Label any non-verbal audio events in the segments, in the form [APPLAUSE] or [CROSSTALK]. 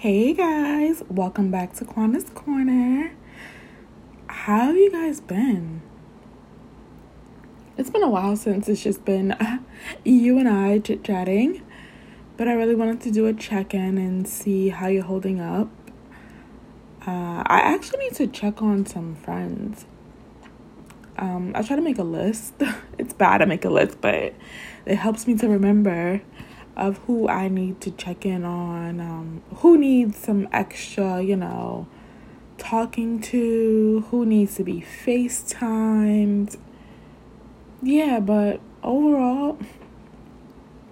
Hey guys, welcome back to Quanda's Corner. How have you guys been? It's been a while since it's just been uh, you and I chit chatting, but I really wanted to do a check in and see how you're holding up. Uh, I actually need to check on some friends. Um, I try to make a list. [LAUGHS] it's bad to make a list, but it helps me to remember of who I need to check in on, um, who needs some extra, you know, talking to, who needs to be FaceTimed. Yeah, but overall,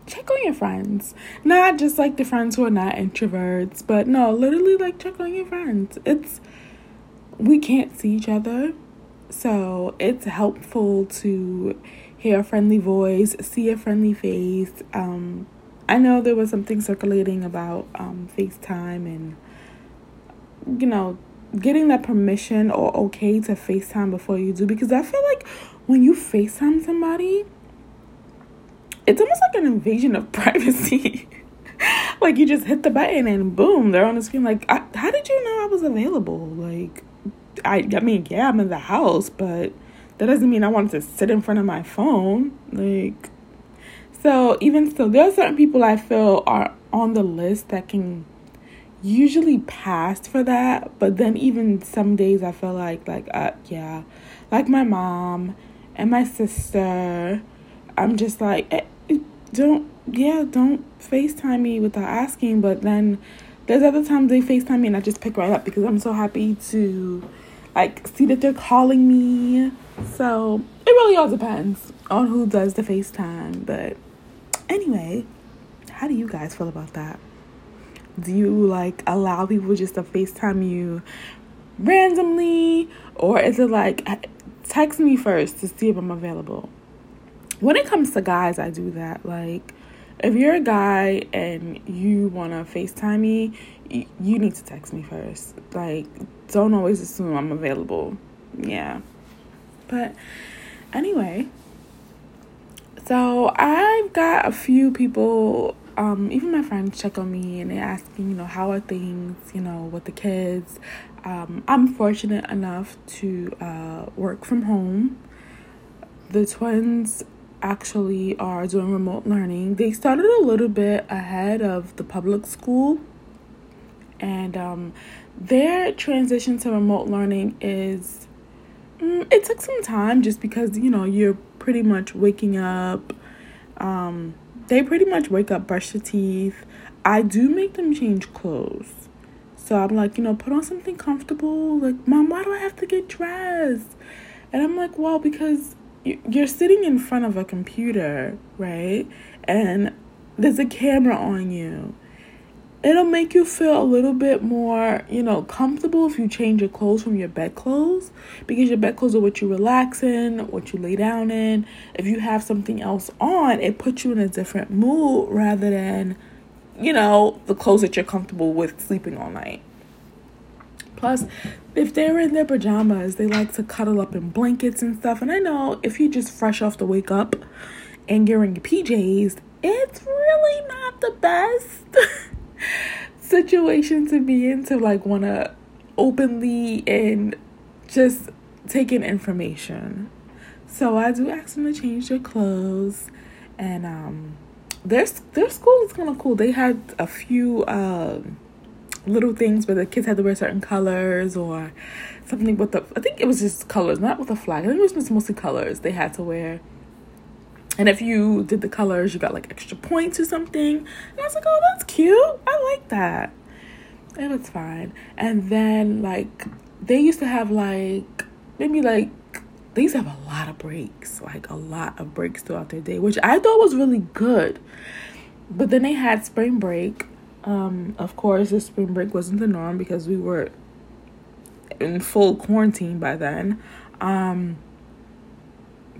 check on your friends. Not just like the friends who are not introverts, but no, literally like check on your friends. It's, we can't see each other, so it's helpful to hear a friendly voice, see a friendly face, um, I know there was something circulating about um, FaceTime and, you know, getting that permission or okay to FaceTime before you do because I feel like when you FaceTime somebody, it's almost like an invasion of [LAUGHS] privacy. like you just hit the button and boom, they're on the screen. Like, I, how did you know I was available? Like, I, I mean, yeah, I'm in the house, but that doesn't mean I wanted to sit in front of my phone. Like, so even still, there are certain people I feel are on the list that can usually pass for that. But then even some days I feel like like uh yeah, like my mom and my sister. I'm just like eh, don't yeah don't FaceTime me without asking. But then there's other times they FaceTime me and I just pick right up because I'm so happy to like see that they're calling me. So it really all depends on who does the FaceTime, but Anyway, how do you guys feel about that? Do you like allow people just to FaceTime you randomly? Or is it like, text me first to see if I'm available? When it comes to guys, I do that. Like, if you're a guy and you want to FaceTime me, you need to text me first. Like, don't always assume I'm available. Yeah. But anyway, so I've got a few people, um, even my friends check on me and they're asking, you know, how are things, you know, with the kids. Um, I'm fortunate enough to uh, work from home. The twins actually are doing remote learning. They started a little bit ahead of the public school, and um, their transition to remote learning is. Mm, it took some time just because you know you're pretty much waking up. Um, they pretty much wake up, brush their teeth. I do make them change clothes. So I'm like, you know, put on something comfortable. Like, mom, why do I have to get dressed? And I'm like, well, because you're sitting in front of a computer, right? And there's a camera on you it'll make you feel a little bit more, you know, comfortable if you change your clothes from your bed clothes because your bed clothes are what you relax in, what you lay down in. If you have something else on, it puts you in a different mood rather than, you know, the clothes that you're comfortable with sleeping all night. Plus, if they're in their pajamas, they like to cuddle up in blankets and stuff. And I know if you just fresh off the wake up and you're in your PJs, it's really not the best. [LAUGHS] [LAUGHS] situation to be in to like want to openly and just take in information. So I do ask them to change their clothes, and um, their their school is kind of cool. They had a few uh, little things where the kids had to wear certain colors or something with the. I think it was just colors, not with a flag. I think it was mostly colors they had to wear. And if you did the colors, you got like extra points or something. And I was like, oh, that's cute. I like that. It was fine. And then like they used to have like maybe like they used to have a lot of breaks, like a lot of breaks throughout their day, which I thought was really good. But then they had spring break. Um, of course, the spring break wasn't the norm because we were in full quarantine by then. Um,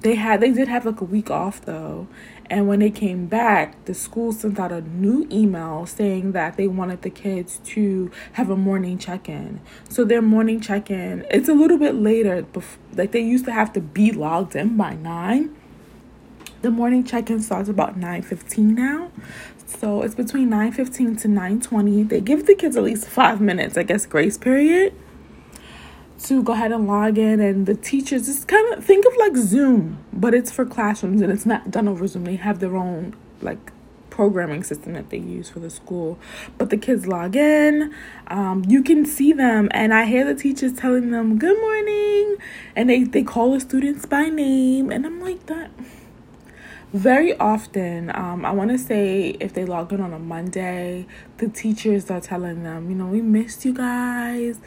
they had they did have like a week off though. And when they came back the school sent out a new email saying that they wanted the kids to have a morning check-in. So their morning check-in it's a little bit later. Like they used to have to be logged in by 9 the morning check-in starts about 9 15 now. So it's between 9:15 to 9:20. They give the kids at least 5 minutes, I guess grace period to go ahead and log in and the teachers just kind of think of like Zoom, but it's for classrooms and it's not done over Zoom. They have their own like programming system that they use for the school. But the kids log in, um, you can see them, and I hear the teachers telling them good morning, and they, they call the students by name, and I'm like that. Very often, um, I want to say if they log in on a Monday, the teachers are telling them, you know, we missed you guys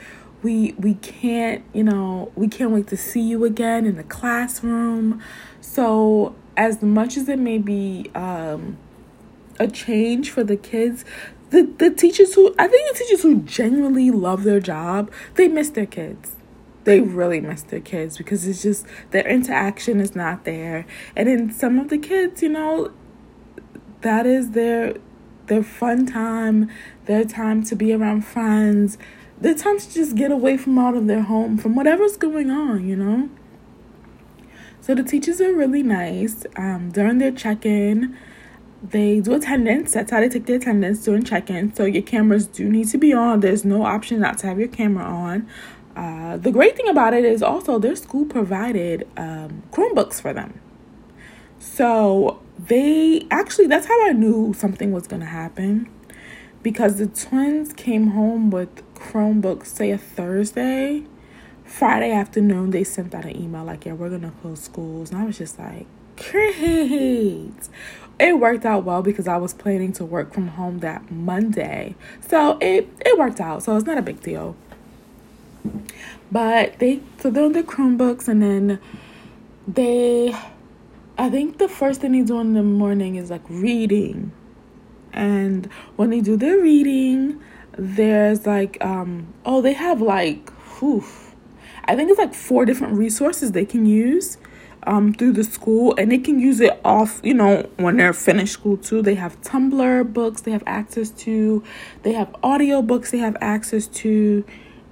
we we can't you know we can't wait to see you again in the classroom. So as much as it may be um, a change for the kids the, the teachers who i think the teachers who genuinely love their job they miss their kids. They really miss their kids because it's just their interaction is not there. And then some of the kids you know that is their their fun time their time to be around friends their time to just get away from out of their home from whatever's going on you know so the teachers are really nice um, during their check-in they do attendance. That's how they take the attendance during check-in. So your cameras do need to be on. There's no option not to have your camera on. Uh, the great thing about it is also their school provided um, Chromebooks for them. So they actually that's how I knew something was gonna happen because the twins came home with Chromebooks say a Thursday. Friday afternoon they sent out an email like, yeah, we're gonna close schools. And I was just like, great it worked out well because I was planning to work from home that Monday. So it, it worked out. So it's not a big deal. But they, so they're on the Chromebooks and then they, I think the first thing they do in the morning is like reading. And when they do their reading, there's like, um, oh, they have like, whew, I think it's like four different resources they can use um, through the school and they can use it off, you know, when they're finished school too. They have TumbleBooks they have access to, they have audio books they have access to,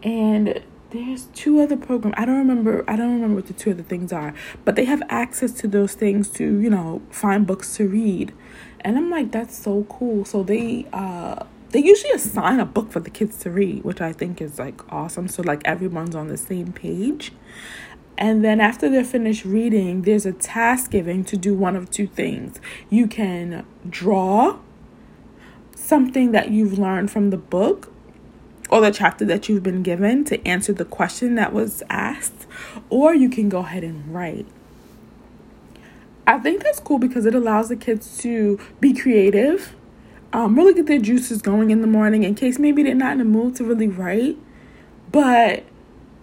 and there's two other programs. I don't remember I don't remember what the two other things are, but they have access to those things to, you know, find books to read. And I'm like, that's so cool. So they uh they usually assign a book for the kids to read, which I think is like awesome. So like everyone's on the same page. And then after they're finished reading, there's a task giving to do one of two things. You can draw something that you've learned from the book or the chapter that you've been given to answer the question that was asked, or you can go ahead and write. I think that's cool because it allows the kids to be creative, um, really get their juices going in the morning in case maybe they're not in the mood to really write. But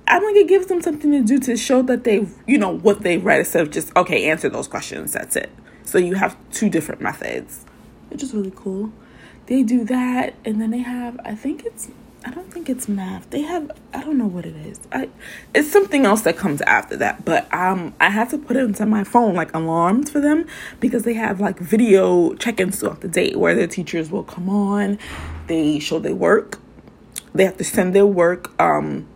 I think it gives them something to do to show that they, you know, what they read instead of just, okay, answer those questions. That's it. So you have two different methods, which is really cool. They do that, and then they have, I think it's, I don't think it's math. They have, I don't know what it is. I, it's something else that comes after that. But um, I had to put it into my phone like alarms for them because they have like video check-ins throughout the day where their teachers will come on, they show their work, they have to send their work. Um,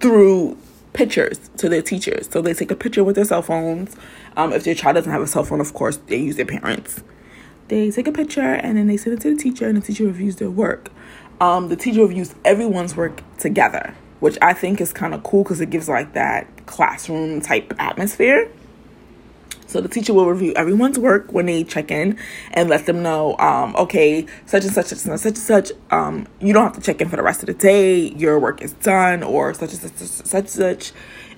through pictures to their teachers. So they take a picture with their cell phones. Um, if their child doesn't have a cell phone, of course, they use their parents. They take a picture and then they send it to the teacher, and the teacher reviews their work. Um, the teacher reviews everyone's work together, which I think is kind of cool because it gives like that classroom type atmosphere. So the teacher will review everyone's work when they check in and let them know, um, okay, such and such, such and such and such. Um, you don't have to check in for the rest of the day. Your work is done, or such and such, such, such, such.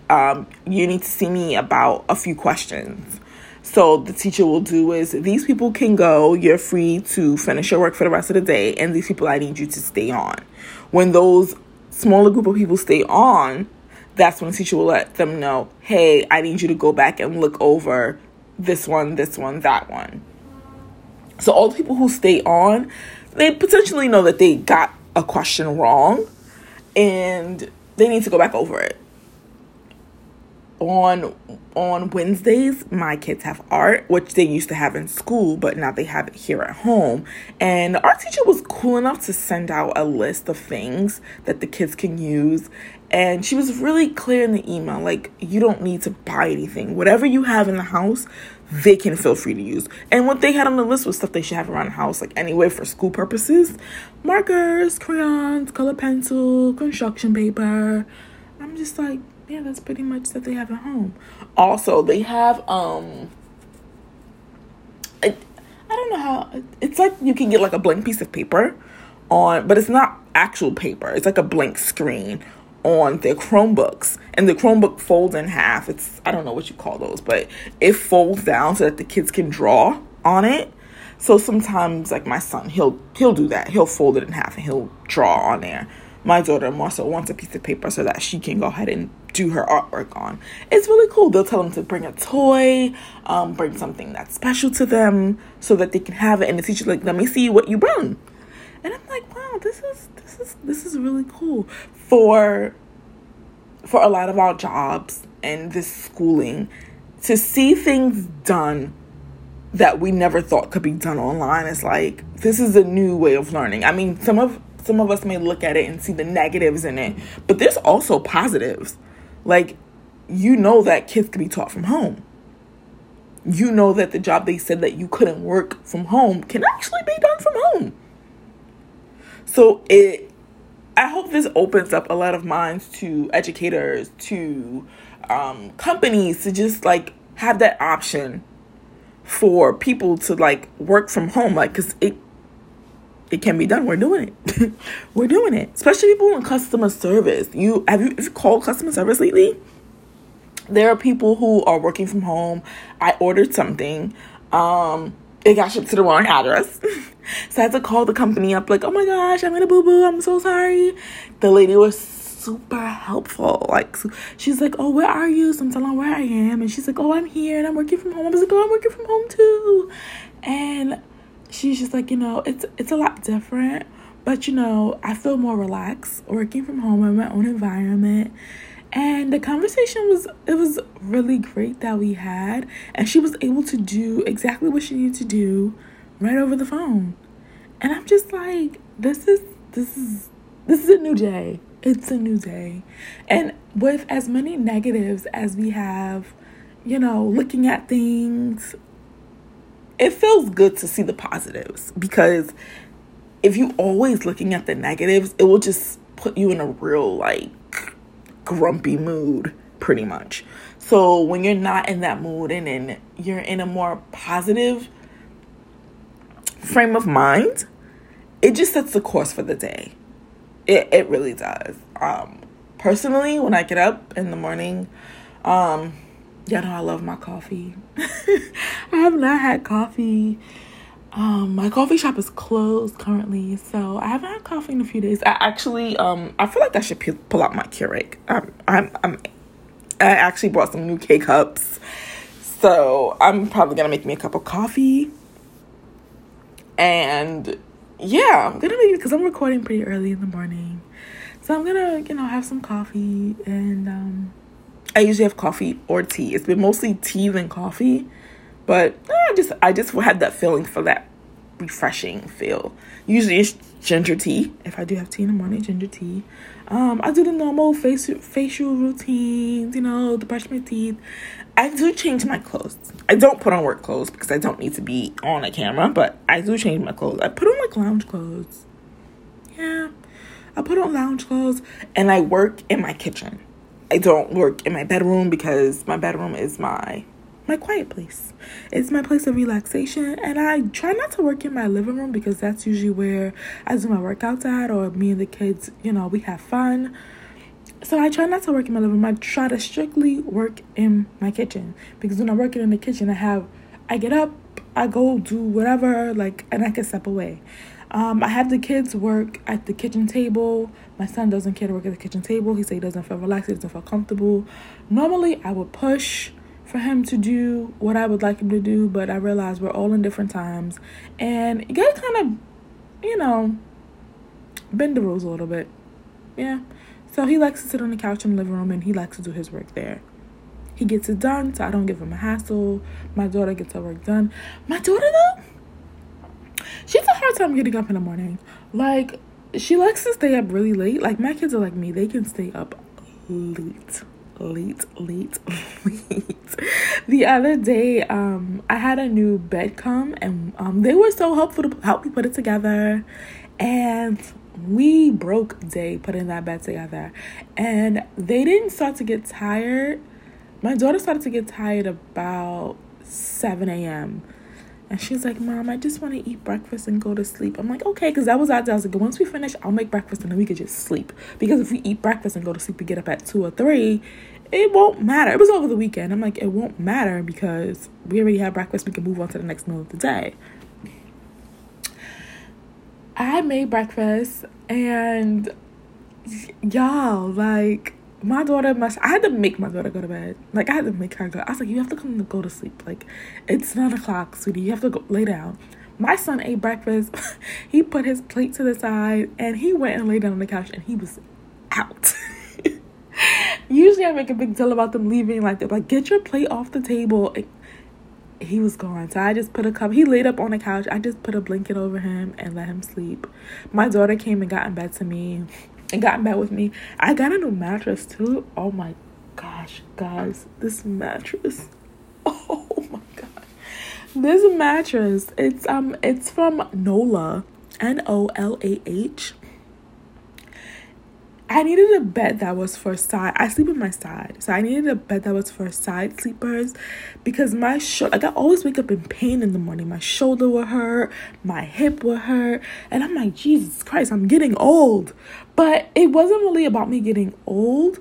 Um, you need to see me about a few questions. So the teacher will do is these people can go. You're free to finish your work for the rest of the day, and these people I need you to stay on. When those smaller group of people stay on, that's when the teacher will let them know, hey, I need you to go back and look over this one, this one, that one. So all the people who stay on, they potentially know that they got a question wrong and they need to go back over it. On on Wednesdays, my kids have art, which they used to have in school, but now they have it here at home. And the art teacher was cool enough to send out a list of things that the kids can use. And she was really clear in the email like, you don't need to buy anything. Whatever you have in the house, they can feel free to use. And what they had on the list was stuff they should have around the house, like anyway, for school purposes markers, crayons, color pencil, construction paper. I'm just like, yeah, that's pretty much that they have at home. Also, they have um I, I don't know how it's like you can get like a blank piece of paper on but it's not actual paper. It's like a blank screen on their Chromebooks. And the Chromebook folds in half. It's I don't know what you call those, but it folds down so that the kids can draw on it. So sometimes like my son, he'll he'll do that. He'll fold it in half and he'll draw on there. My daughter so wants a piece of paper so that she can go ahead and do her artwork on. It's really cool. They'll tell them to bring a toy, um, bring something that's special to them so that they can have it. And the teacher like, let me see what you bring. And I'm like, wow, this is this is this is really cool for for a lot of our jobs and this schooling to see things done that we never thought could be done online is like this is a new way of learning. I mean, some of some of us may look at it and see the negatives in it, but there's also positives. Like, you know that kids can be taught from home. You know that the job they said that you couldn't work from home can actually be done from home. So it I hope this opens up a lot of minds to educators, to um, companies to just like have that option for people to like work from home, like because it it can be done. We're doing it. [LAUGHS] We're doing it. Especially people in customer service. You have you, have you called customer service lately? There are people who are working from home. I ordered something. Um, it got shipped to the wrong address. [LAUGHS] so I had to call the company up, like, oh my gosh, I'm gonna boo boo. I'm so sorry. The lady was super helpful. Like, she's like, oh, where are you? So I'm telling her where I am. And she's like, oh, I'm here and I'm working from home. I was like, oh, I'm working from home too. And she's just like, you know, it's it's a lot different, but you know, I feel more relaxed working from home in my own environment. And the conversation was it was really great that we had and she was able to do exactly what she needed to do right over the phone. And I'm just like, this is this is this is a new day. It's a new day. And with as many negatives as we have, you know, looking at things it feels good to see the positives because if you always looking at the negatives, it will just put you in a real like grumpy mood pretty much. So when you're not in that mood and then you're in a more positive frame of mind, it just sets the course for the day. It it really does. Um personally when I get up in the morning, um Y'all know I love my coffee. [LAUGHS] I have not had coffee. Um, my coffee shop is closed currently, so I haven't had coffee in a few days. I actually, um, I feel like I should pull out my Keurig. I'm, I'm, I'm, I actually bought some new K cups, so I'm probably gonna make me a cup of coffee. And yeah, I'm gonna make because I'm recording pretty early in the morning, so I'm gonna, you know, have some coffee and um I usually have coffee or tea. It's been mostly tea than coffee, but I just I just had that feeling for that refreshing feel. Usually it's ginger tea. If I do have tea in the morning, ginger tea. Um, I do the normal facial facial routines, you know, to brush my teeth. I do change my clothes. I don't put on work clothes because I don't need to be on a camera, but I do change my clothes. I put on like lounge clothes. Yeah. I put on lounge clothes and I work in my kitchen. I don't work in my bedroom because my bedroom is my my quiet place. It's my place of relaxation and I try not to work in my living room because that's usually where I do my workouts at or me and the kids, you know, we have fun. So I try not to work in my living room. I try to strictly work in my kitchen because when I'm working in the kitchen I have I get up, I go do whatever like and I can step away. Um, I have the kids work at the kitchen table. My son doesn't care to work at the kitchen table. He said he doesn't feel relaxed, he doesn't feel comfortable. Normally, I would push for him to do what I would like him to do, but I realize we're all in different times. And you gotta kind of, you know, bend the rules a little bit. Yeah. So he likes to sit on the couch in the living room and he likes to do his work there. He gets it done, so I don't give him a hassle. My daughter gets her work done. My daughter though, she has a hard time getting up in the morning. Like she likes to stay up really late. Like my kids are like me; they can stay up late, late, late, [LAUGHS] late. the other day, um, I had a new bed come, and um, they were so helpful to help me put it together, and we broke day putting that bed together, and they didn't start to get tired. My daughter started to get tired about seven a.m. And she's like, Mom, I just want to eat breakfast and go to sleep. I'm like, okay, because that was day. I was like, once we finish, I'll make breakfast and then we could just sleep. Because if we eat breakfast and go to sleep, we get up at two or three, it won't matter. It was over the weekend. I'm like, it won't matter because we already had breakfast. We can move on to the next meal of the day. I made breakfast and y'all, like, my daughter must I had to make my daughter go to bed. Like I had to make her go. I was like, you have to come to go to sleep. Like it's nine o'clock, sweetie. You have to go lay down. My son ate breakfast. [LAUGHS] he put his plate to the side and he went and laid down on the couch and he was out. [LAUGHS] Usually I make a big deal about them leaving like they're like, get your plate off the table. he was gone. So I just put a cup he laid up on the couch. I just put a blanket over him and let him sleep. My daughter came and got in bed to me and got mad with me. I got a new mattress too. Oh my gosh, guys, this mattress. [LAUGHS] Oh my god. This mattress, it's um it's from Nolah. N O L A H. I needed a bed that was for side. I sleep on my side, so I needed a bed that was for side sleepers because my shoulder. Like I always wake up in pain in the morning. My shoulder will hurt, my hip will hurt, and I'm like, Jesus Christ, I'm getting old. But it wasn't really about me getting old.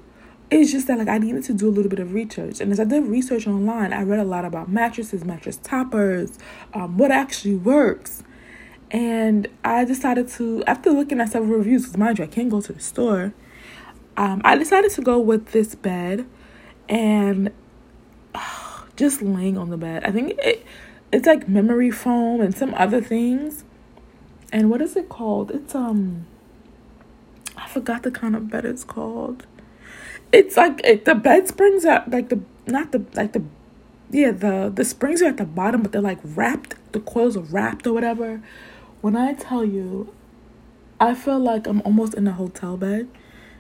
It's just that like I needed to do a little bit of research, and as I did research online, I read a lot about mattresses, mattress toppers, um, what actually works. And I decided to, after looking at several reviews, because mind you, I can't go to the store, um, I decided to go with this bed and [SIGHS] just laying on the bed. I think it, it's like memory foam and some other things. And what is it called? It's, um, I forgot the kind of bed it's called. It's like it, the bed springs are like the, not the, like the, yeah, the, the springs are at the bottom, but they're like wrapped, the coils are wrapped or whatever when I tell you, I feel like I'm almost in a hotel bed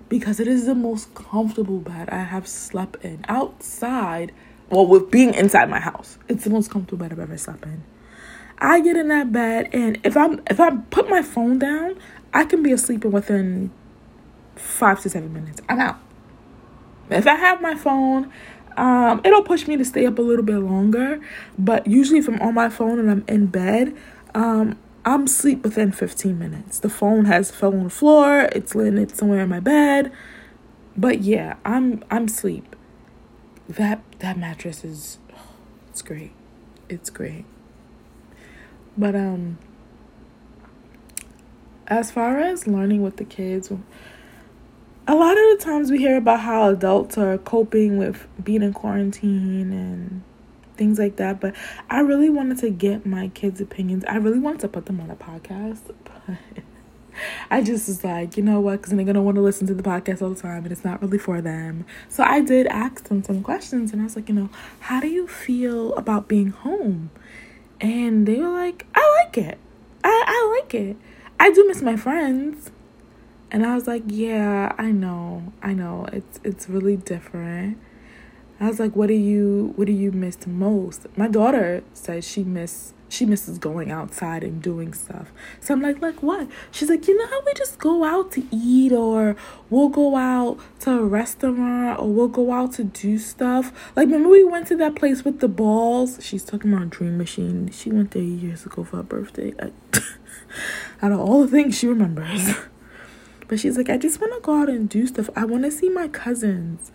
because it is the most comfortable bed I have slept in outside. Well, with being inside my house, it's the most comfortable bed I've ever slept in. I get in that bed, and if I'm if I put my phone down, I can be asleep in within five to seven minutes. I'm out. If I have my phone, um, it'll push me to stay up a little bit longer. But usually, if I'm on my phone and I'm in bed, um, I'm sleep within 15 minutes. The phone has fell on the floor. It's laying somewhere in my bed. But yeah, I'm I'm sleep. That that mattress is [SIGHS] it's great. It's great. But um as far as learning with the kids, a lot of the times we hear about how adults are coping with being in quarantine and things like that. But I really wanted to get my kids' opinions. I really wanted to put them on a podcast, [LAUGHS] but I just was like, you know what? Because they're gonna want to listen to the podcast all the time, and it's not really for them. So I did ask them some questions, and I was like, you know, how do you feel about being home? And they were like, I like it. I I like it. I do miss my friends. And I was like, yeah, I know. I know. It's it's really different. I was like, what do you what do you miss most? My daughter says she miss she misses going outside and doing stuff. So I'm like, like what? She's like, you know how we just go out to eat or we'll go out to a restaurant or we'll go out to do stuff. Like remember we went to that place with the balls? She's talking about Dream Machine. She went there years ago for her birthday. I, [LAUGHS] out of all the things she remembers. [LAUGHS] But she's like, I just want to go out and do stuff. I want to see my cousins.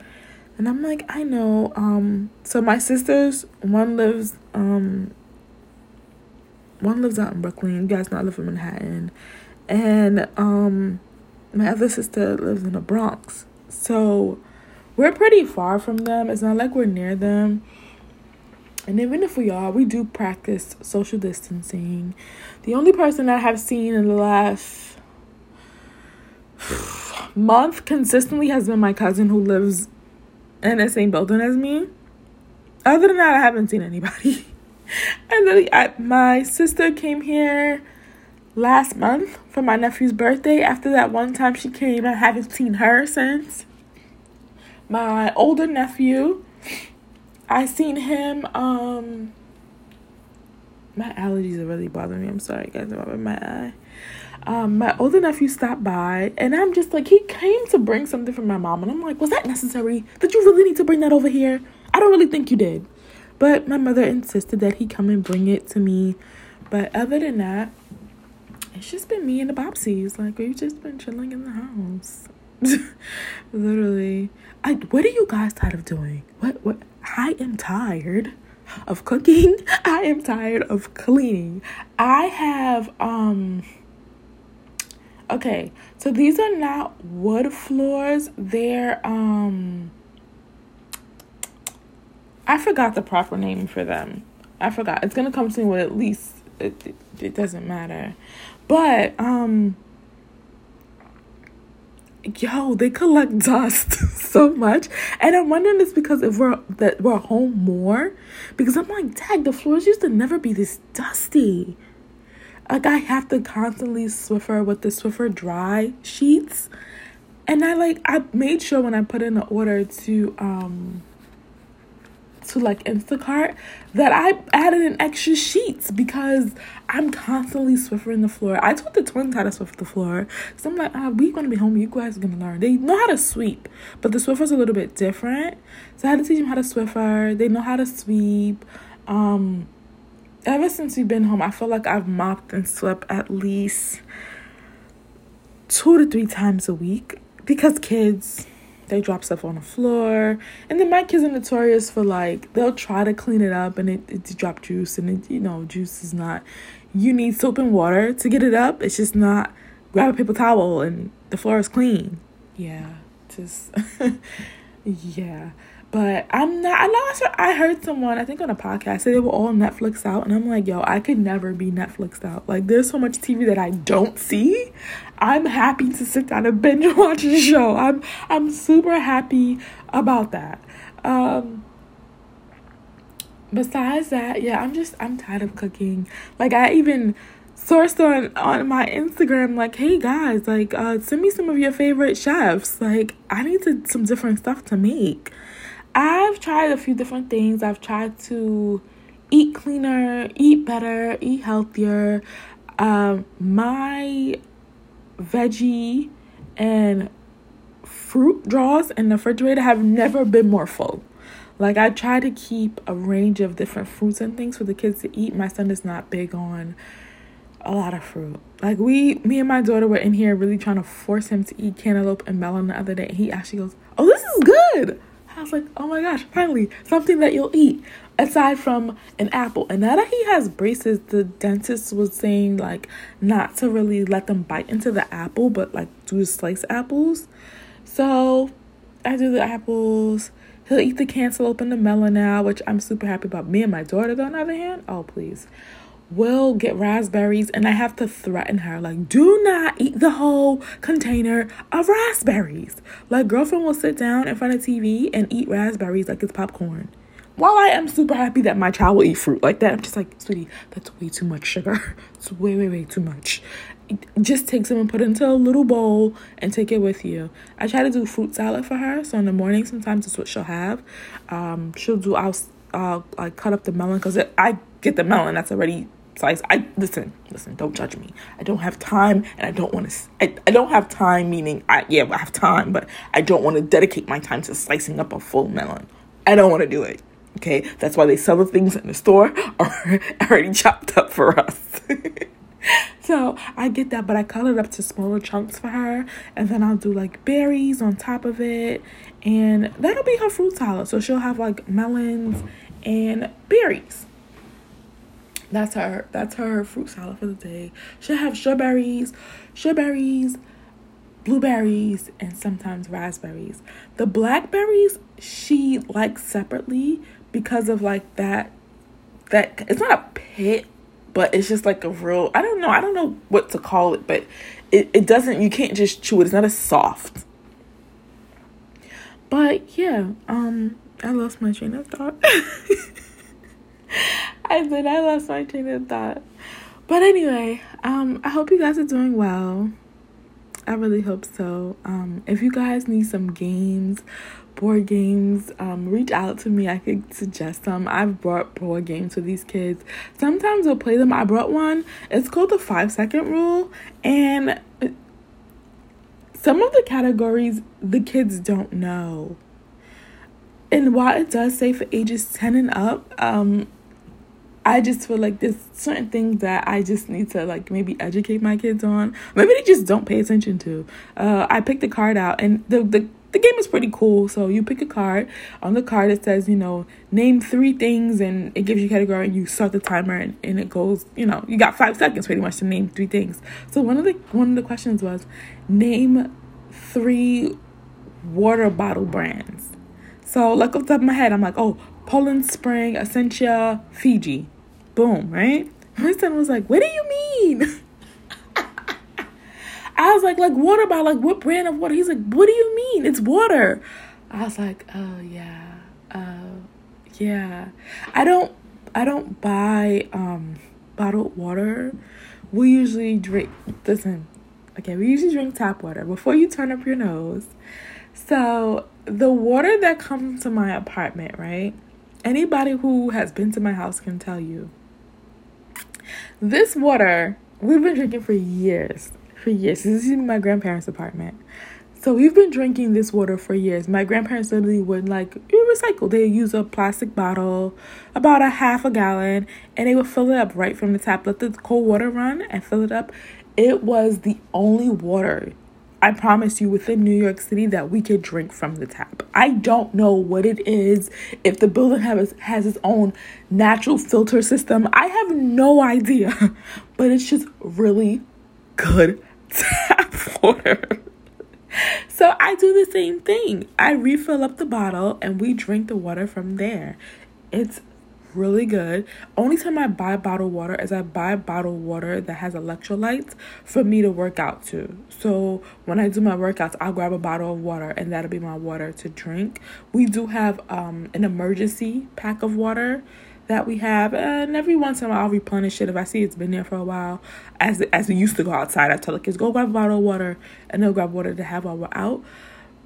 And I'm like, I know. Um, so my sisters, one lives, um, one lives out in Brooklyn. You guys know I live in Manhattan, and um, my other sister lives in the Bronx. So we're pretty far from them. It's not like we're near them. And even if we are, we do practice social distancing. The only person I have seen in the last [SIGHS] month consistently has been my cousin who lives in the same building as me. other than that, I haven't seen anybody. [LAUGHS] and then I, my sister came here last month for my nephew's birthday. After that one time she came, I haven't seen her since. My older nephew, I seen him. Um, my allergies are really bothering me. I'm sorry, guys. In my eye. Um, my older nephew stopped by, and I'm just like, he came to bring something from my mom, and I'm like, was that necessary? Did you really need to bring that over here? I don't really think you did. But my mother insisted that he come and bring it to me. But other than that, it's just been me and the Bobbseys. Like we've just been chilling in the house. [LAUGHS] Literally. I what are you guys tired of doing? What what I am tired of cooking. [LAUGHS] I am tired of cleaning. I have um Okay, so these are not wood floors. They're um I forgot the proper name for them. I forgot. It's gonna come to me with at least it, it, it doesn't matter. But um yo, they collect [LAUGHS] dust so much. And I'm wondering this because if we're that we're home more. Because I'm like, dang, the floors used to never be this dusty. Like I have to constantly Swiffer with the Swiffer dry sheets. And I like I made sure when I put in the order to um to like Instacart that I added in extra sheets because I'm constantly swiffering the floor. I taught the twins how to swift the floor So I'm like, ah, we gonna be home. You guys are gonna learn. They know how to sweep, but the Swiffer's a little bit different. So I had to teach them how to Swiffer. They know how to sweep. Um, ever since we've been home, I feel like I've mopped and swept at least two to three times a week because kids they drop stuff on the floor. And then my kids are notorious for like they'll try to clean it up and it, it drop juice and it, you know juice is not. You need soap and water to get it up. It's just not grab a paper towel and the floor is clean. Yeah, just [LAUGHS] yeah. But I'm not. I know I heard someone I think on a podcast say they were all Netflix out, and I'm like, yo, I could never be Netflix out. Like, there's so much TV that I don't see. I'm happy to sit down and binge [LAUGHS] watch a show. I'm I'm super happy about that. Um, besides that, yeah, I'm just I'm tired of cooking. Like, I even sourced on on my Instagram like, "Hey guys, like uh send me some of your favorite chefs. Like, I need to, some different stuff to make." I've tried a few different things. I've tried to eat cleaner, eat better, eat healthier. Um, my veggie and fruit drawers in the refrigerator have never been more full. Like I try to keep a range of different fruits and things for the kids to eat. My son is not big on a lot of fruit. Like we, me and my daughter were in here really trying to force him to eat cantaloupe and melon the other day. He actually goes, "Oh, this is good." I was like, oh my gosh, finally, something that you'll eat aside from an apple. And now that he has braces, the dentist was saying like not to really let them bite into the apple, but like do slice apples. So I do the apples. He'll eat the cantaloupe and the melon now, which I'm super happy about. Me and my daughter, though, on the other hand, oh please will get raspberries and I have to threaten her like do not eat the whole container of raspberries. Like girlfriend will sit down in front of TV and eat raspberries like it's popcorn. While I am super happy that my child will eat fruit like that, I'm just like, sweetie, that's way too much sugar. [LAUGHS] It's way, way, way too much. Just take some and put it into a little bowl and take it with you. I try to do fruit salad for her. So in the morning, sometimes that's what she'll have. Um, she'll do, I'll uh, like cut up the melon because I get the melon that's already slice. I listen, listen. Don't judge me. I don't have time, and I don't want to. I, I don't have time. Meaning, I yeah, I have time, but I don't want to dedicate my time to slicing up a full melon. I don't want to do it. Okay, that's why they sell the things in the store [LAUGHS] are already chopped up for us. [LAUGHS] so I get that, but I cut it up to smaller chunks for her, and then I'll do like berries on top of it, and that'll be her fruit salad. So she'll have like melons and berries that's her that's her fruit salad for the day. She'll have strawberries, strawberries, blueberries, and sometimes raspberries. The blackberries she likes separately because of like that that it's not a pit, but it's just like a real I don't know, I don't know what to call it, but it, it doesn't you can't just chew it. It's not as soft. But yeah, um I lost my train of thought. [LAUGHS] I said I lost my train of thought. But anyway, um, I hope you guys are doing well. I really hope so. Um, if you guys need some games, board games, um, reach out to me. I could suggest some. I've brought board games for these kids. Sometimes we'll play them. I brought one. It's called the five second rule, and some of the categories the kids don't know. And while it does say for ages 10 and up, um, I just feel like there's certain things that I just need to like maybe educate my kids on. Maybe they just don't pay attention to. Uh, I picked the card out, and the the the game is pretty cool. So you pick a card. On the card, it says, you know, name three things, and it gives you a category, and you start the timer, and, and it goes, you know, you got five seconds pretty much to name three things. So one of the one of the questions was, name three water bottle brands. So like off the top of my head, I'm like, oh, Poland Spring, Essentia, Fiji. Boom, right? My son was like, What do you mean? [LAUGHS] I was like, like water bottle, like what brand of water? He's like, What do you mean? It's water. I was like, Oh yeah. Uh yeah. I don't I don't buy um bottled water. We usually drink listen, okay, we usually drink tap water before you turn up your nose. So the water that comes to my apartment, right? Anybody who has been to my house can tell you this water we've been drinking for years. For years. This is in my grandparents' apartment. So we've been drinking this water for years. My grandparents literally would like recycle. They use a plastic bottle, about a half a gallon, and they would fill it up right from the tap. Let the cold water run and fill it up. It was the only water I promise you within New York City that we could drink from the tap. I don't know what it is, if the building has, has its own natural filter system. I have no idea, [LAUGHS] but it's just really good [LAUGHS] tap water. So I do the same thing. I refill up the bottle and we drink the water from there. It's really good. Only time I buy bottled water is I buy bottled water that has electrolytes for me to work out to. So when I do my workouts, I'll grab a bottle of water and that'll be my water to drink. We do have um, an emergency pack of water that we have and every once in a while I'll replenish it if I see it's been there for a while. As as we used to go outside, I tell the kids go grab a bottle of water and they'll grab water to have while we're out.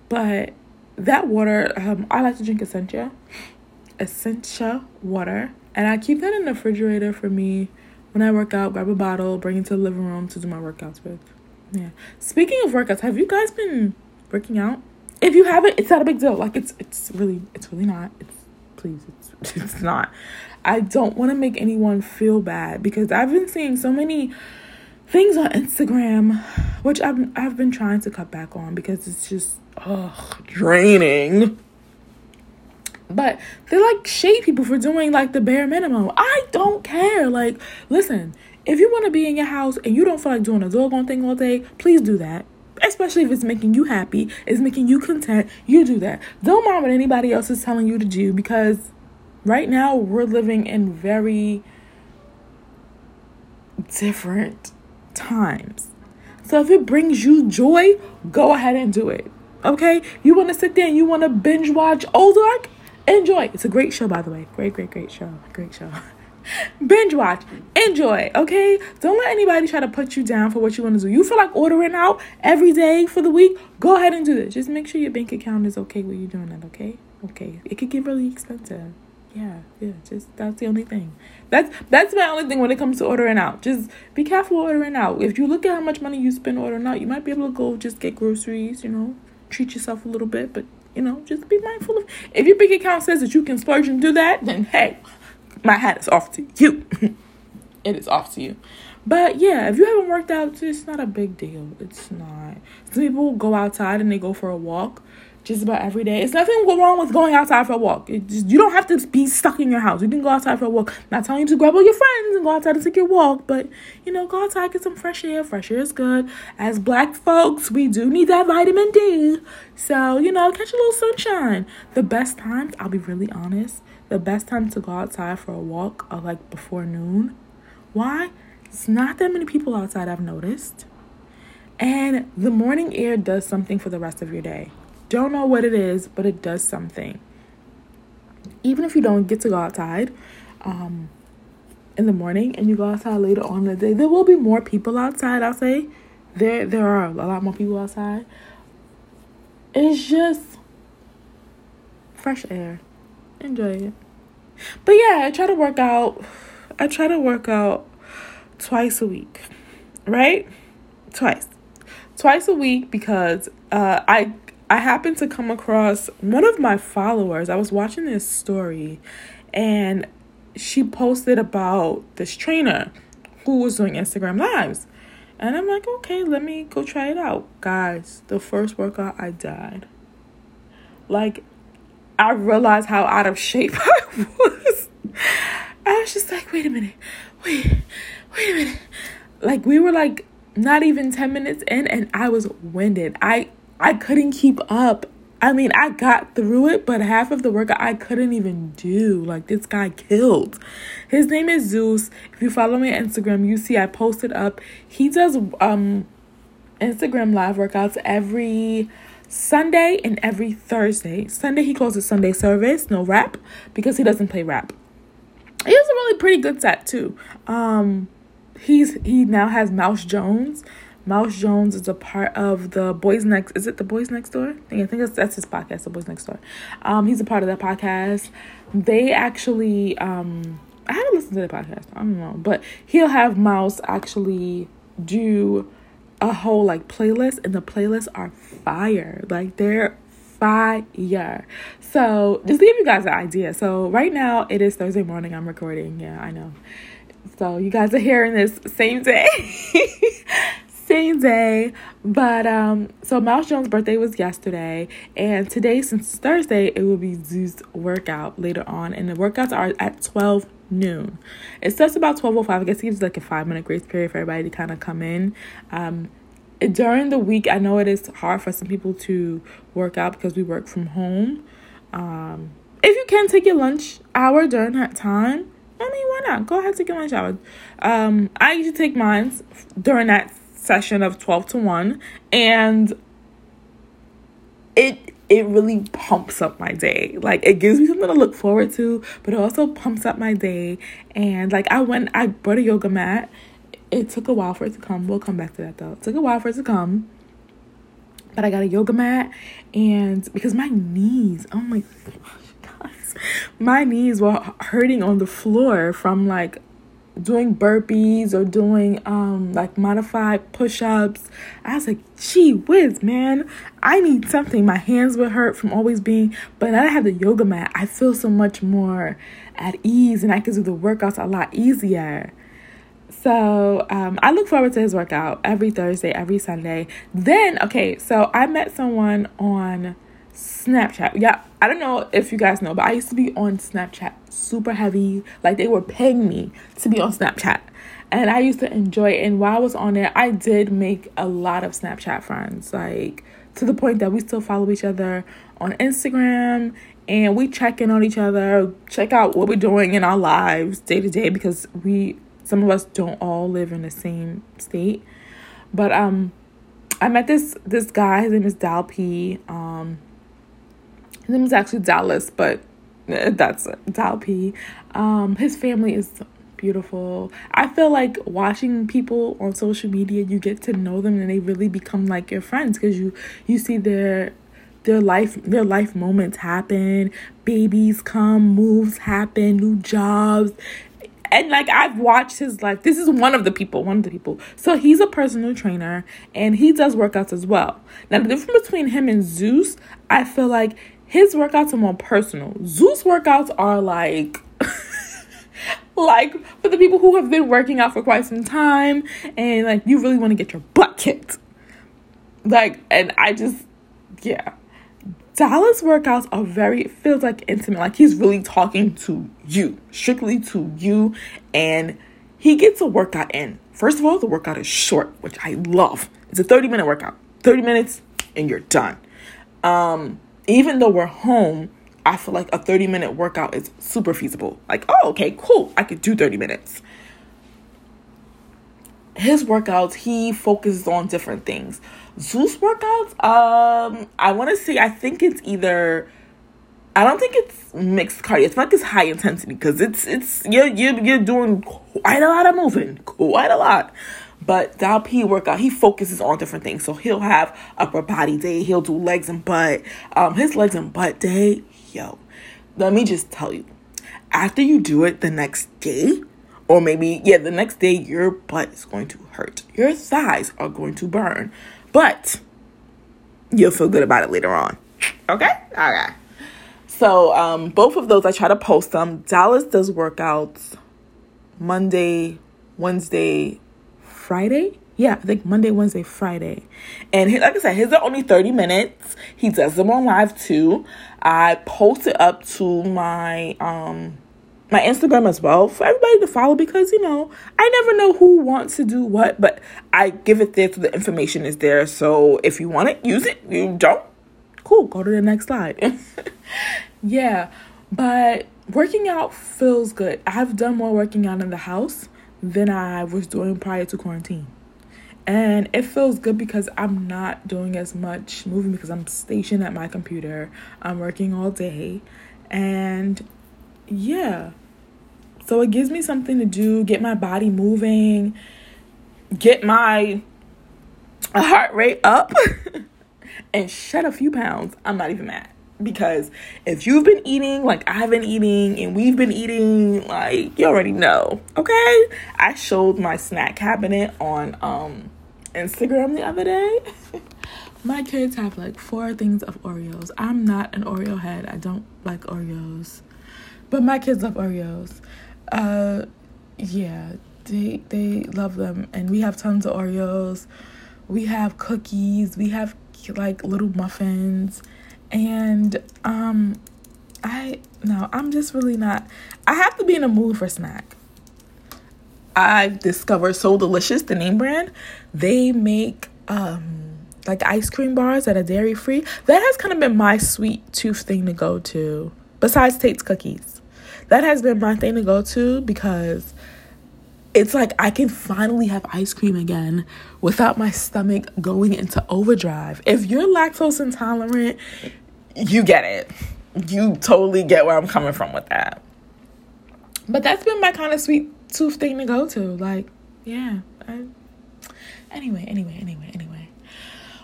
But that water, um, I like to drink Essentia. Essentia water. And I keep that in the refrigerator for me when I work out, grab a bottle, bring it to the living room to do my workouts with. Yeah. Speaking of workouts, have you guys been working out? If you haven't, it's not a big deal. Like it's it's really it's really not. It's please it's [LAUGHS] it's not. I don't want to make anyone feel bad because I've been seeing so many things on Instagram which I've I've been trying to cut back on because it's just ugh draining. But they like shade people for doing like the bare minimum. I don't care. Like, listen, if you want to be in your house and you don't feel like doing a doggone thing all day, please do that. Especially if it's making you happy, it's making you content, you do that. Don't mind what anybody else is telling you to do because right now we're living in very different times. So if it brings you joy, go ahead and do it. Okay? You want to sit there and you want to binge watch Ozark? Enjoy. It's a great show, by the way. Great, great, great show. Great show. [LAUGHS] Binge watch. Enjoy. Okay? Don't let anybody try to put you down for what you want to do. You feel like ordering out every day for the week? Go ahead and do it. Just make sure your bank account is okay with you're doing that, okay? Okay. It could get really expensive. Yeah, yeah, just that's the only thing. That's that's my only thing when it comes to ordering out. Just be careful ordering out. If you look at how much money you spend ordering out, you might be able to go just get groceries, you know, treat yourself a little bit, but you know, just be mindful of. If your bank account says that you can splurge and do that, then hey, my hat is off to you. [LAUGHS] it is off to you. But yeah, if you haven't worked out, it's not a big deal. It's not. Some people go outside and they go for a walk just about every day. It's nothing wrong with going outside for a walk. Just, you don't have to be stuck in your house. You can go outside for a walk. I'm not telling you to grab all your friends and go outside and take your walk, but you know, go outside, get some fresh air. Fresh air is good. As black folks, we do need that vitamin D. So, you know, catch a little sunshine. The best times, I'll be really honest, the best time to go outside for a walk are like before noon. Why? It's not that many people outside, I've noticed. And the morning air does something for the rest of your day. Don't know what it is, but it does something. even if you don't get to go outside um, in the morning and you go outside later on the day, there will be more people outside. I'll say there there are a lot more people outside. It's just fresh air. Enjoy it. But yeah, I try to work out. I try to work out twice a week, right? Twice, twice a week because uh, I I happened to come across one of my followers. I was watching this story, and she posted about this trainer who was doing Instagram lives. And I'm like, okay, let me go try it out. Guys, the first workout I died. Like, I realized how out of shape [LAUGHS] I was. I was just like, wait a minute, wait, wait a minute. Like we were like not even 10 minutes in and I was winded. I I couldn't keep up. I mean, I got through it, but half of the workout I couldn't even do. Like this guy killed. His name is Zeus. If you follow me on Instagram, you see I posted up. He does um Instagram live workouts every Sunday and every Thursday. Sunday he closes Sunday service, no rap, because he doesn't play rap. He has a really pretty good set too. Um he's he now has Mouse Jones. Mouse Jones is a part of the Boys Next. Is it the Boys Next Door? I think, I think that's, that's his podcast, the Boys Next Door. Um, he's a part of that podcast. They actually, um, I haven't listened to the podcast. I don't know, but he'll have Mouse actually do a whole like playlist, and the playlists are fire. Like they're fire. So just give you guys an idea. So right now it is Thursday morning. I'm recording. Yeah, I know. So you guys are hearing this same day. [LAUGHS] same day. But um so Mouse Jones' birthday was yesterday and today since Thursday it will be Zeus workout later on and the workouts are at 12 noon. It starts about 12:05. I guess it gives like a 5 minute grace period for everybody to kind of come in. Um during the week, I know it is hard for some people to work out because we work from home. Um, if you can take your lunch hour during that time, I mean, why not? Go ahead, take your lunch hour. Um, I usually take mine during that session of 12 to 1, and it it really pumps up my day. Like it gives me something to look forward to, but it also pumps up my day. And like I went, I bought a yoga mat it took a while for it to come. We'll come back to that though. It took a while for it to come. But I got a yoga mat and because my knees, oh my gosh, [LAUGHS] my knees were hurting on the floor from like doing burpees or doing um like modified push-ups. I was like, gee whiz, man, I need something. My hands would hurt from always being but now I have the yoga mat, I feel so much more at ease and I can do the workouts a lot easier. So um, I look forward to his workout every Thursday, every Sunday. Then, okay, so I met someone on Snapchat. Yeah, I don't know if you guys know, but I used to be on Snapchat super heavy. Like they were paying me to be on Snapchat. And I used to enjoy it. And while I was on it, I did make a lot of Snapchat friends. Like to the point that we still follow each other on Instagram and we check in on each other, check out what we're doing in our lives day to day because we some of us don't all live in the same state. But um I met this this guy, his name is Dal P. Um his name is actually Dallas, but that's Dal P. Um his family is beautiful. I feel like watching people on social media, you get to know them and they really become like your friends because you you see their their life their life moments happen babies come moves happen new jobs and like I've watched his life. This is one of the people, one of the people. So he's a personal trainer and he does workouts as well. Now the difference between him and Zeus, I feel like his workouts are more personal. Zeus workouts are like [LAUGHS] like for the people who have been working out for quite some time and like you really want to get your butt kicked. Like and I just yeah. Dallas workouts are very feels like intimate, like he's really talking to you, strictly to you, and he gets a workout in. First of all, the workout is short, which I love. It's a 30 minute workout. 30 minutes and you're done. Um, even though we're home, I feel like a 30 minute workout is super feasible. Like, oh, okay, cool. I could do 30 minutes. His workouts, he focuses on different things. Zeus workouts, um, I want to say I think it's either I don't think it's mixed cardio. It's like it's high intensity because it's it's you're, you're you're doing quite a lot of moving, quite a lot. But Dal P workout, he focuses on different things. So he'll have upper body day, he'll do legs and butt. Um, his legs and butt day, yo, let me just tell you, after you do it the next day, or maybe yeah, the next day, your butt is going to hurt. Your thighs are going to burn, but you'll feel good about it later on. Okay, all right. So um, both of those, I try to post them. Dallas does workouts Monday, Wednesday, Friday. Yeah, I think Monday, Wednesday, Friday. And like I said, his are only 30 minutes. He does them on live too. I post it up to my um my Instagram as well for everybody to follow because you know I never know who wants to do what, but I give it there so the information is there. So if you want it, use it. You don't, cool. Go to the next slide. [LAUGHS] Yeah, but working out feels good. I've done more working out in the house than I was doing prior to quarantine. And it feels good because I'm not doing as much moving because I'm stationed at my computer. I'm working all day. And yeah. So it gives me something to do, get my body moving, get my heart rate up, [LAUGHS] and shed a few pounds. I'm not even mad because if you've been eating like I've been eating and we've been eating like you already know okay? I showed my snack cabinet on um Instagram the other day. [LAUGHS] My kids have like four things of Oreos. I'm not an Oreo head. I don't like Oreos. But my kids love Oreos. Uh yeah they they love them. And we have tons of Oreos. We have cookies. We have like little muffins and um I no, I'm just really not I have to be in a mood for snack. I've discovered So Delicious, the name brand. They make um like ice cream bars that are dairy free. That has kind of been my sweet tooth thing to go to. Besides Tate's cookies. That has been my thing to go to because it's like I can finally have ice cream again without my stomach going into overdrive. If you're lactose intolerant, you get it. You totally get where I'm coming from with that. But that's been my kind of sweet tooth thing to go to. Like, yeah. I, anyway, anyway, anyway, anyway.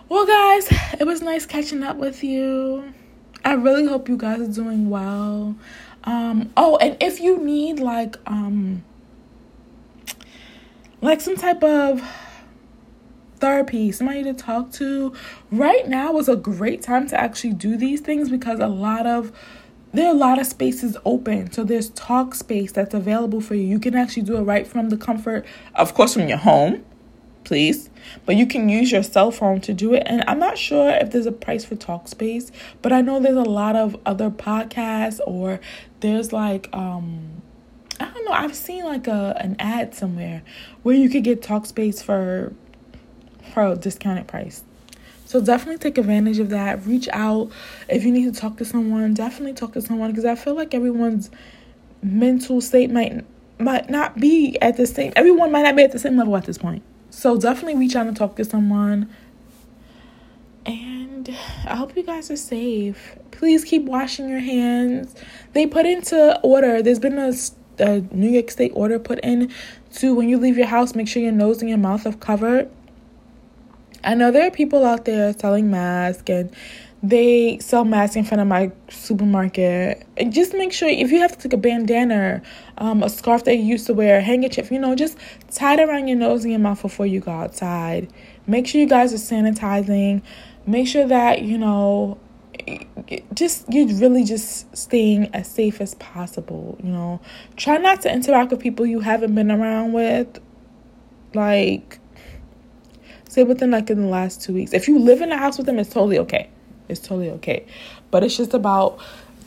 Well, guys, it was nice catching up with you. I really hope you guys are doing well. Um, oh, and if you need like um like some type of therapy, somebody to talk to. Right now is a great time to actually do these things because a lot of there are a lot of spaces open. So there's Talkspace that's available for you. You can actually do it right from the comfort, of course, from your home, please. But you can use your cell phone to do it. And I'm not sure if there's a price for Talkspace, but I know there's a lot of other podcasts or there's like um I don't know, I've seen like a an ad somewhere where you could get Talkspace for pro discounted price. So definitely take advantage of that. Reach out if you need to talk to someone. Definitely talk to someone because I feel like everyone's mental state might might not be at the same. Everyone might not be at the same level at this point. So definitely reach out and talk to someone. And I hope you guys are safe. Please keep washing your hands. They put into order. There's been a, a New York State order put in to when you leave your house, make sure your nose and your mouth are covered I know there are people out there selling masks and they sell masks in front of my supermarket. And just make sure if you have to take a bandana, um, a scarf that you used to wear, a handkerchief, you know, just tie it around your nose and your mouth before you go outside. Make sure you guys are sanitizing. Make sure that, you know, just you're really just staying as safe as possible, you know. Try not to interact with people you haven't been around with. Like Say within like in the last two weeks. If you live in a house with them, it's totally okay. It's totally okay. But it's just about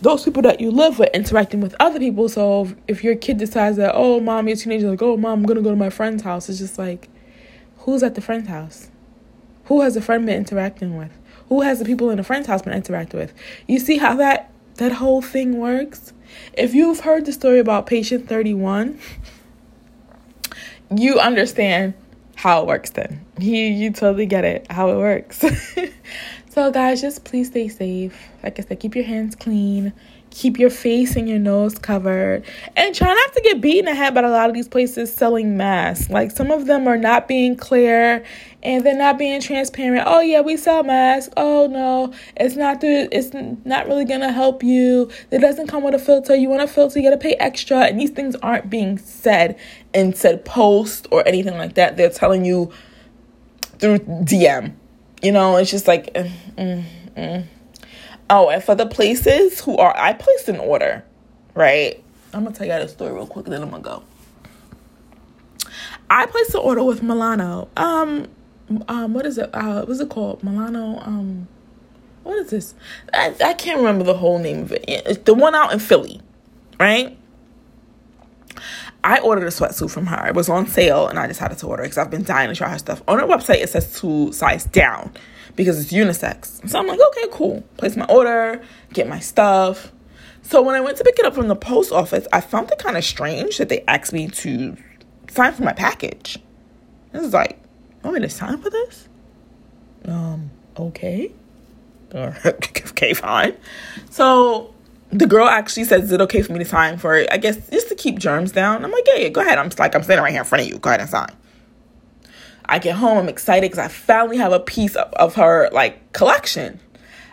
those people that you live with interacting with other people. So if your kid decides that, oh, mom, you're your teenager, like, oh, mom, I'm gonna go to my friend's house, it's just like, who's at the friend's house? Who has the friend been interacting with? Who has the people in the friend's house been interacting with? You see how that that whole thing works? If you've heard the story about patient 31, you understand how it works then. You you totally get it how it works. [LAUGHS] So, guys, just please stay safe. Like I said, keep your hands clean, keep your face and your nose covered, and try not to get beaten ahead by a lot of these places selling masks. Like, some of them are not being clear and they're not being transparent. Oh, yeah, we sell masks. Oh, no, it's not the, it's not really gonna help you. It doesn't come with a filter. You want a filter, you gotta pay extra. And these things aren't being said in said post or anything like that. They're telling you through DM you know, it's just like, mm, mm, mm. Oh, and for the places who are, I placed an order, right? I'm gonna tell you guys a story real quick, then I'm gonna go. I placed an order with Milano. Um, um, what is it? Uh, what's it called? Milano. Um, what is this? I, I can't remember the whole name of it. It's the one out in Philly, right? I ordered a sweatsuit from her. It was on sale, and I decided to order because I've been dying to try her stuff. On her website, it says two size down because it's unisex. So I'm like, okay, cool. Place my order, get my stuff. So when I went to pick it up from the post office, I found it kind of strange that they asked me to sign for my package. This is like, want me to sign for this? Um, okay. [LAUGHS] okay, fine. So the girl actually says, "Is it okay for me to sign for it?" I guess just to keep germs down. I'm like, "Yeah, yeah, go ahead." I'm like, I'm standing right here in front of you. Go ahead and sign. I get home, I'm excited because I finally have a piece of, of her like collection.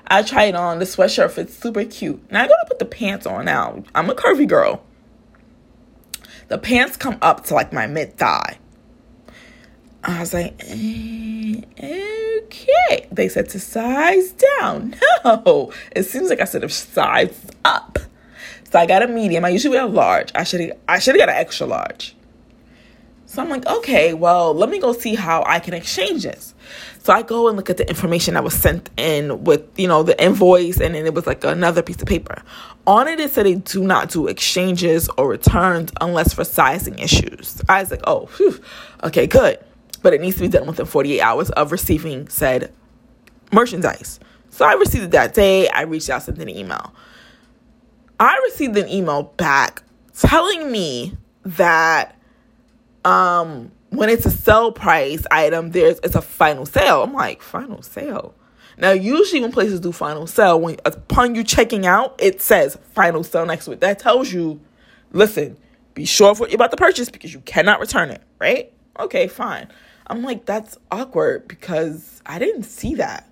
I try it on. The sweatshirt fits super cute. Now I gotta put the pants on. Now I'm a curvy girl. The pants come up to like my mid thigh. I was like, eh, okay. They said to size down. [LAUGHS] No, it seems like I should have sized up. So I got a medium. I usually wear a large. I should I should have got an extra large. So I'm like, okay, well, let me go see how I can exchange this. So I go and look at the information that was sent in with, you know, the invoice, and then it was like another piece of paper. On it, it said they do not do exchanges or returns unless for sizing issues. I was like, oh, whew, okay, good but it needs to be done within 48 hours of receiving said merchandise. So I received it that day. I reached out, sent an email. I received an email back telling me that um, when it's a sell price item, there's it's a final sale. I'm like, final sale. Now, usually when places do final sale, when upon you checking out, it says final sale next to it. That tells you, listen, be sure of what you're about to purchase because you cannot return it, right? Okay, fine. I'm like, that's awkward because I didn't see that.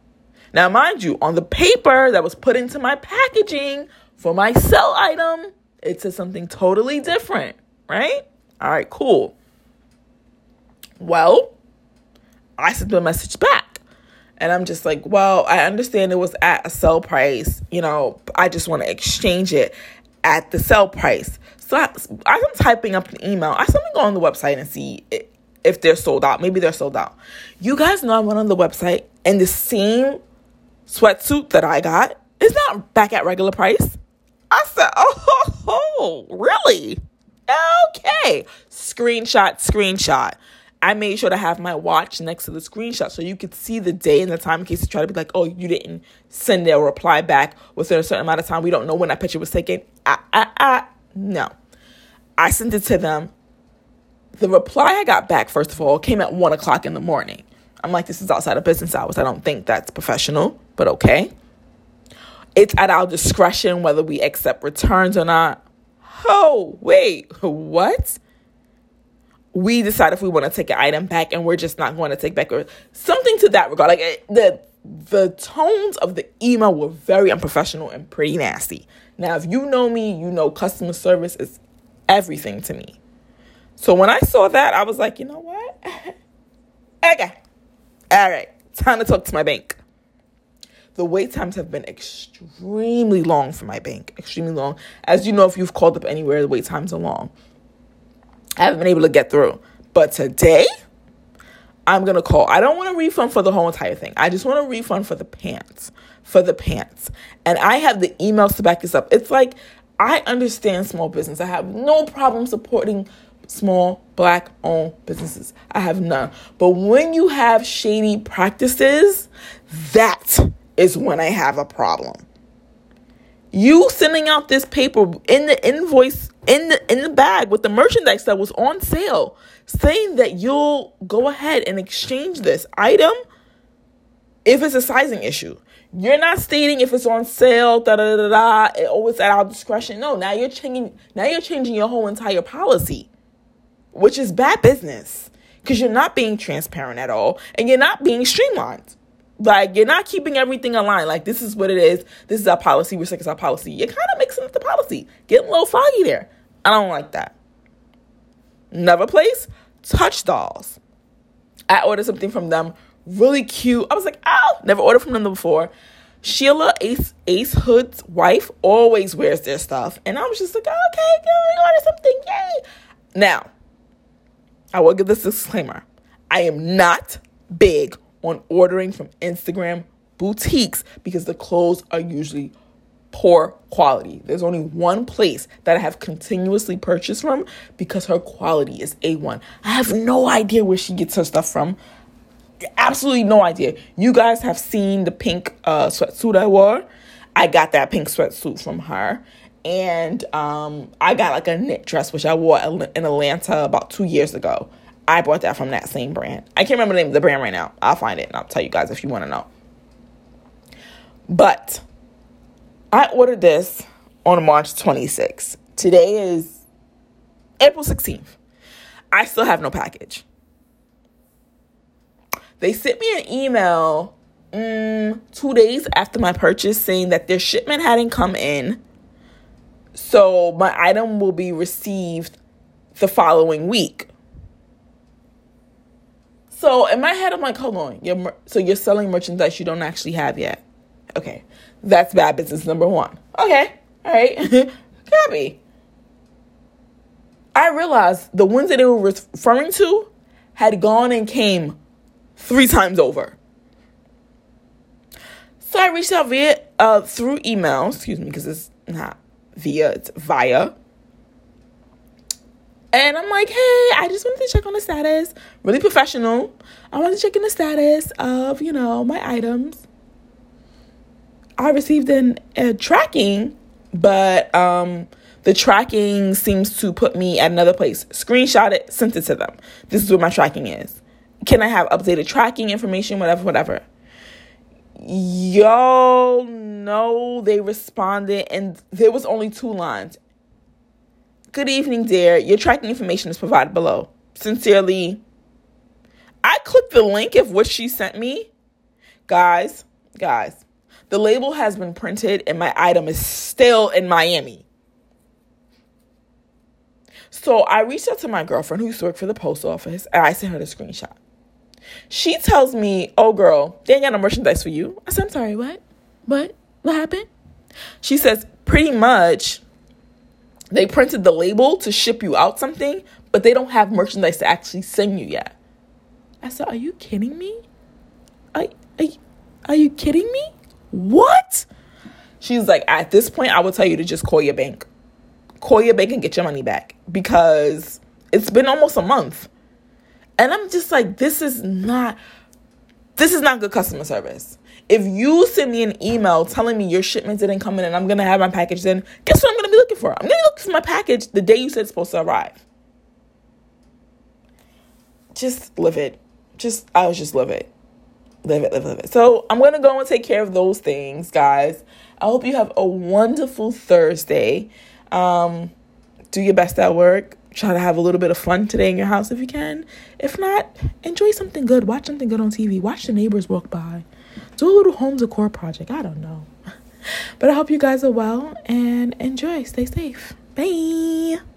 Now, mind you, on the paper that was put into my packaging for my sell item, it says something totally different, right? All right, cool. Well, I sent them a message back. And I'm just like, well, I understand it was at a sell price. You know, I just want to exchange it at the sell price. So I, as I'm typing up an email, I suddenly go on the website and see if they're sold out. Maybe they're sold out. You guys know I went on the website and the same sweatsuit that I got is not back at regular price. I said, [LAUGHS] oh, really? Okay. Screenshot, screenshot. I made sure to have my watch next to the screenshot so you could see the day and the time in case you try to be like, oh, you didn't send a reply back within a certain amount of time. We don't know when that picture was taken. Ah, ah, ah. No. I sent it to them the reply I got back, first of all, came at one o'clock in the morning. I'm like, this is outside of business hours. I don't think that's professional, but okay. It's at our discretion whether we accept returns or not. Oh, wait, [LAUGHS] what? We decide if we want to take an item back and we're just not going to take back or something to that regard. Like eh, the the tones of the email were very unprofessional and pretty nasty. Now, if you know me, you know customer service is everything to me. So when I saw that, I was like, you know what? [LAUGHS] okay. All right. Time to talk to my bank. The wait times have been extremely long for my bank. Extremely long. As you know, if you've called up anywhere, the wait times are long. I haven't been able to get through. But today, I'm going to call. I don't want a refund for the whole entire thing. I just want a refund for the pants. For the pants. And I have the emails to back this up. It's like, I understand small business. I have no problem supporting small black owned businesses. I have none. But when you have shady practices, that is when I have a problem. You sending out this paper in the invoice in the in the bag with the merchandise that was on sale saying that you'll go ahead and exchange this item if it's a sizing issue. You're not stating if it's on sale, da da da da. It always at our discretion. No, now you're changing. Now you're changing your whole entire policy, which is bad business because you're not being transparent at all, and you're not being streamlined. Like you're not keeping everything aligned. Like this is what it is. This is our policy. We're it's our policy. You're kind of mixing up the policy, getting a little foggy there. I don't like that. Another place, Touch Dolls. I ordered something from them, really cute. I was like, oh, never ordered from them before. Shelah Ace Ace Hood's wife always wears their stuff, and I was just like, okay, go order something, yay! Now, I will give this disclaimer: I am not big on ordering from Instagram boutiques because the clothes are usually poor quality. There's only one place that I have continuously purchased from because her quality is A1. I have no idea where she gets her stuff from. Absolutely no idea. You guys have seen the pink uh, sweatsuit I wore. I got that pink sweatsuit from her. And um, I got like a knit dress, which I wore in Atlanta about two years ago. I bought that from that same brand. I can't remember the name of the brand right now. I'll find it and I'll tell you guys if you want to know. But I ordered this on March 26th. Today is April 16th. I still have no package. They sent me an email mm, two days after my purchase saying that their shipment hadn't come in. So my item will be received the following week. So in my head, I'm like, hold on. You're, so you're selling merchandise you don't actually have yet. Okay. That's bad business number one. Okay. All right. [LAUGHS] Copy. I realized the ones that they were referring to had gone and came three times over. So I reached out via uh, through email, excuse me, because it's not via, it's via and I'm like, hey, I just wanted to check on the status. Really professional. I wanted to check in the status of, you know, my items. I received an a tracking, but um the tracking seems to put me at another place. Screenshot it, sent it to them. This is what my tracking is. Can I have updated tracking information, whatever, whatever? Y'all know they responded, and there was only two lines. Good evening, dear. Your tracking information is provided below. Sincerely, I clicked the link of what she sent me. Guys, guys, the label has been printed and my item is still in Miami. So I reached out to my girlfriend who used to work for the post office and I sent her the screenshot. She tells me, Oh, girl, they ain't got no merchandise for you. I said, I'm sorry, what? What? What happened? She says, Pretty much they printed the label to ship you out something, but they don't have merchandise to actually send you yet. I said, Are you kidding me? Are, are, are you kidding me? What? She's like, At this point, I would tell you to just call your bank. Call your bank and get your money back because it's been almost a month. And I'm just like, This is not. This is not good customer service. If you send me an email telling me your shipment didn't come in and I'm gonna have my package then, guess what I'm gonna be looking for? I'm gonna look for my package the day you said it's supposed to arrive. Just live it. Just I was just live it. Live it, live, live it. So I'm gonna go and take care of those things, guys. I hope you have a wonderful Thursday. Um, do your best at work. Try to have a little bit of fun today in your house if you can. If not, enjoy something good. Watch something good on TV. Watch the neighbors walk by do a little home decor project. I don't know. [LAUGHS] But I hope you guys are well and enjoy. Stay safe. Bye.